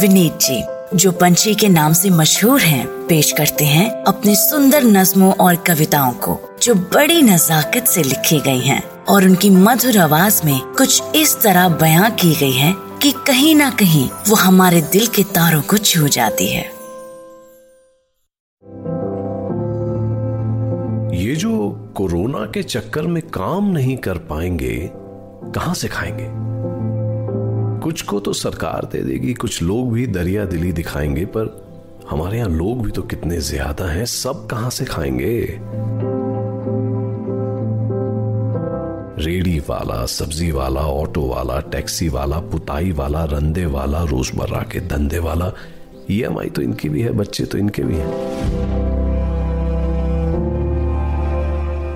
विनीत जी जो पंछी के नाम से मशहूर हैं, पेश करते हैं अपने सुंदर नज्मों और कविताओं को जो बड़ी नजाकत से लिखी गई हैं और उनकी मधुर आवाज़ में कुछ इस तरह बयां की गई है कि कहीं ना कहीं वो हमारे दिल के तारों को छू जाती है। ये जो कोरोना के चक्कर में काम नहीं कर पाएँगे कहाँ से खाएँगे? कुछ को तो सरकार दे देगी, कुछ लोग भी दरिया दिली दिखाएँगे, पर हमारे यहाँ लोग भी तो कितने ज़्यादा हैं, सब कहाँ से खाएँगे? रेडी वाला, सब्ज़ी वाला, ऑटो वाला, टैक्सी वाला, पुताई वाला रंदे वाला, रोज़मर्रा के धंधे वाला ईएमआई तो इनकी भी है, बच्चे तो इनके भी हैं।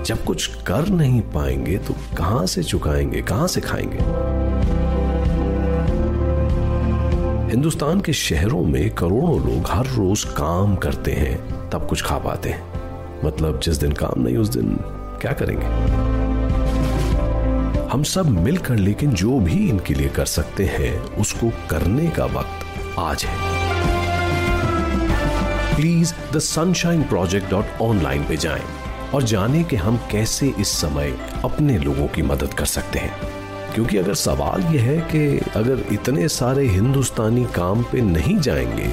जब कुछ कर नहीं पाएँगे तो कहाँ से चुकाएँगे, कहाँ से खाएँगे? हिंदुस्तान के शहरों में करोड़ों लोग हर रोज काम करते हैं, तब कुछ खा पाते हैं। मतलब जिस दिन काम नहीं, उस दिन क्या करेंगे? हम सब मिलकर, लेकिन जो भी इनके लिए कर सकते हैं, उसको करने का वक्त आज है। Please the Sunshine Project dot online पे जाएँ और जानें कि हम कैसे इस समय अपने लोगों की मदद कर सकते हैं। क्योंकि अगर सवाल यह है कि अगर इतने सारे हिंदुस्तानी काम पे नहीं जाएँगे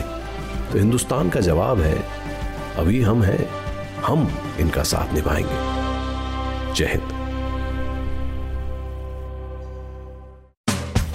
तो हिंदुस्तान का जवाब है, अभी हम हैं, हम इनका साथ निभाएँगे। जय हिंद।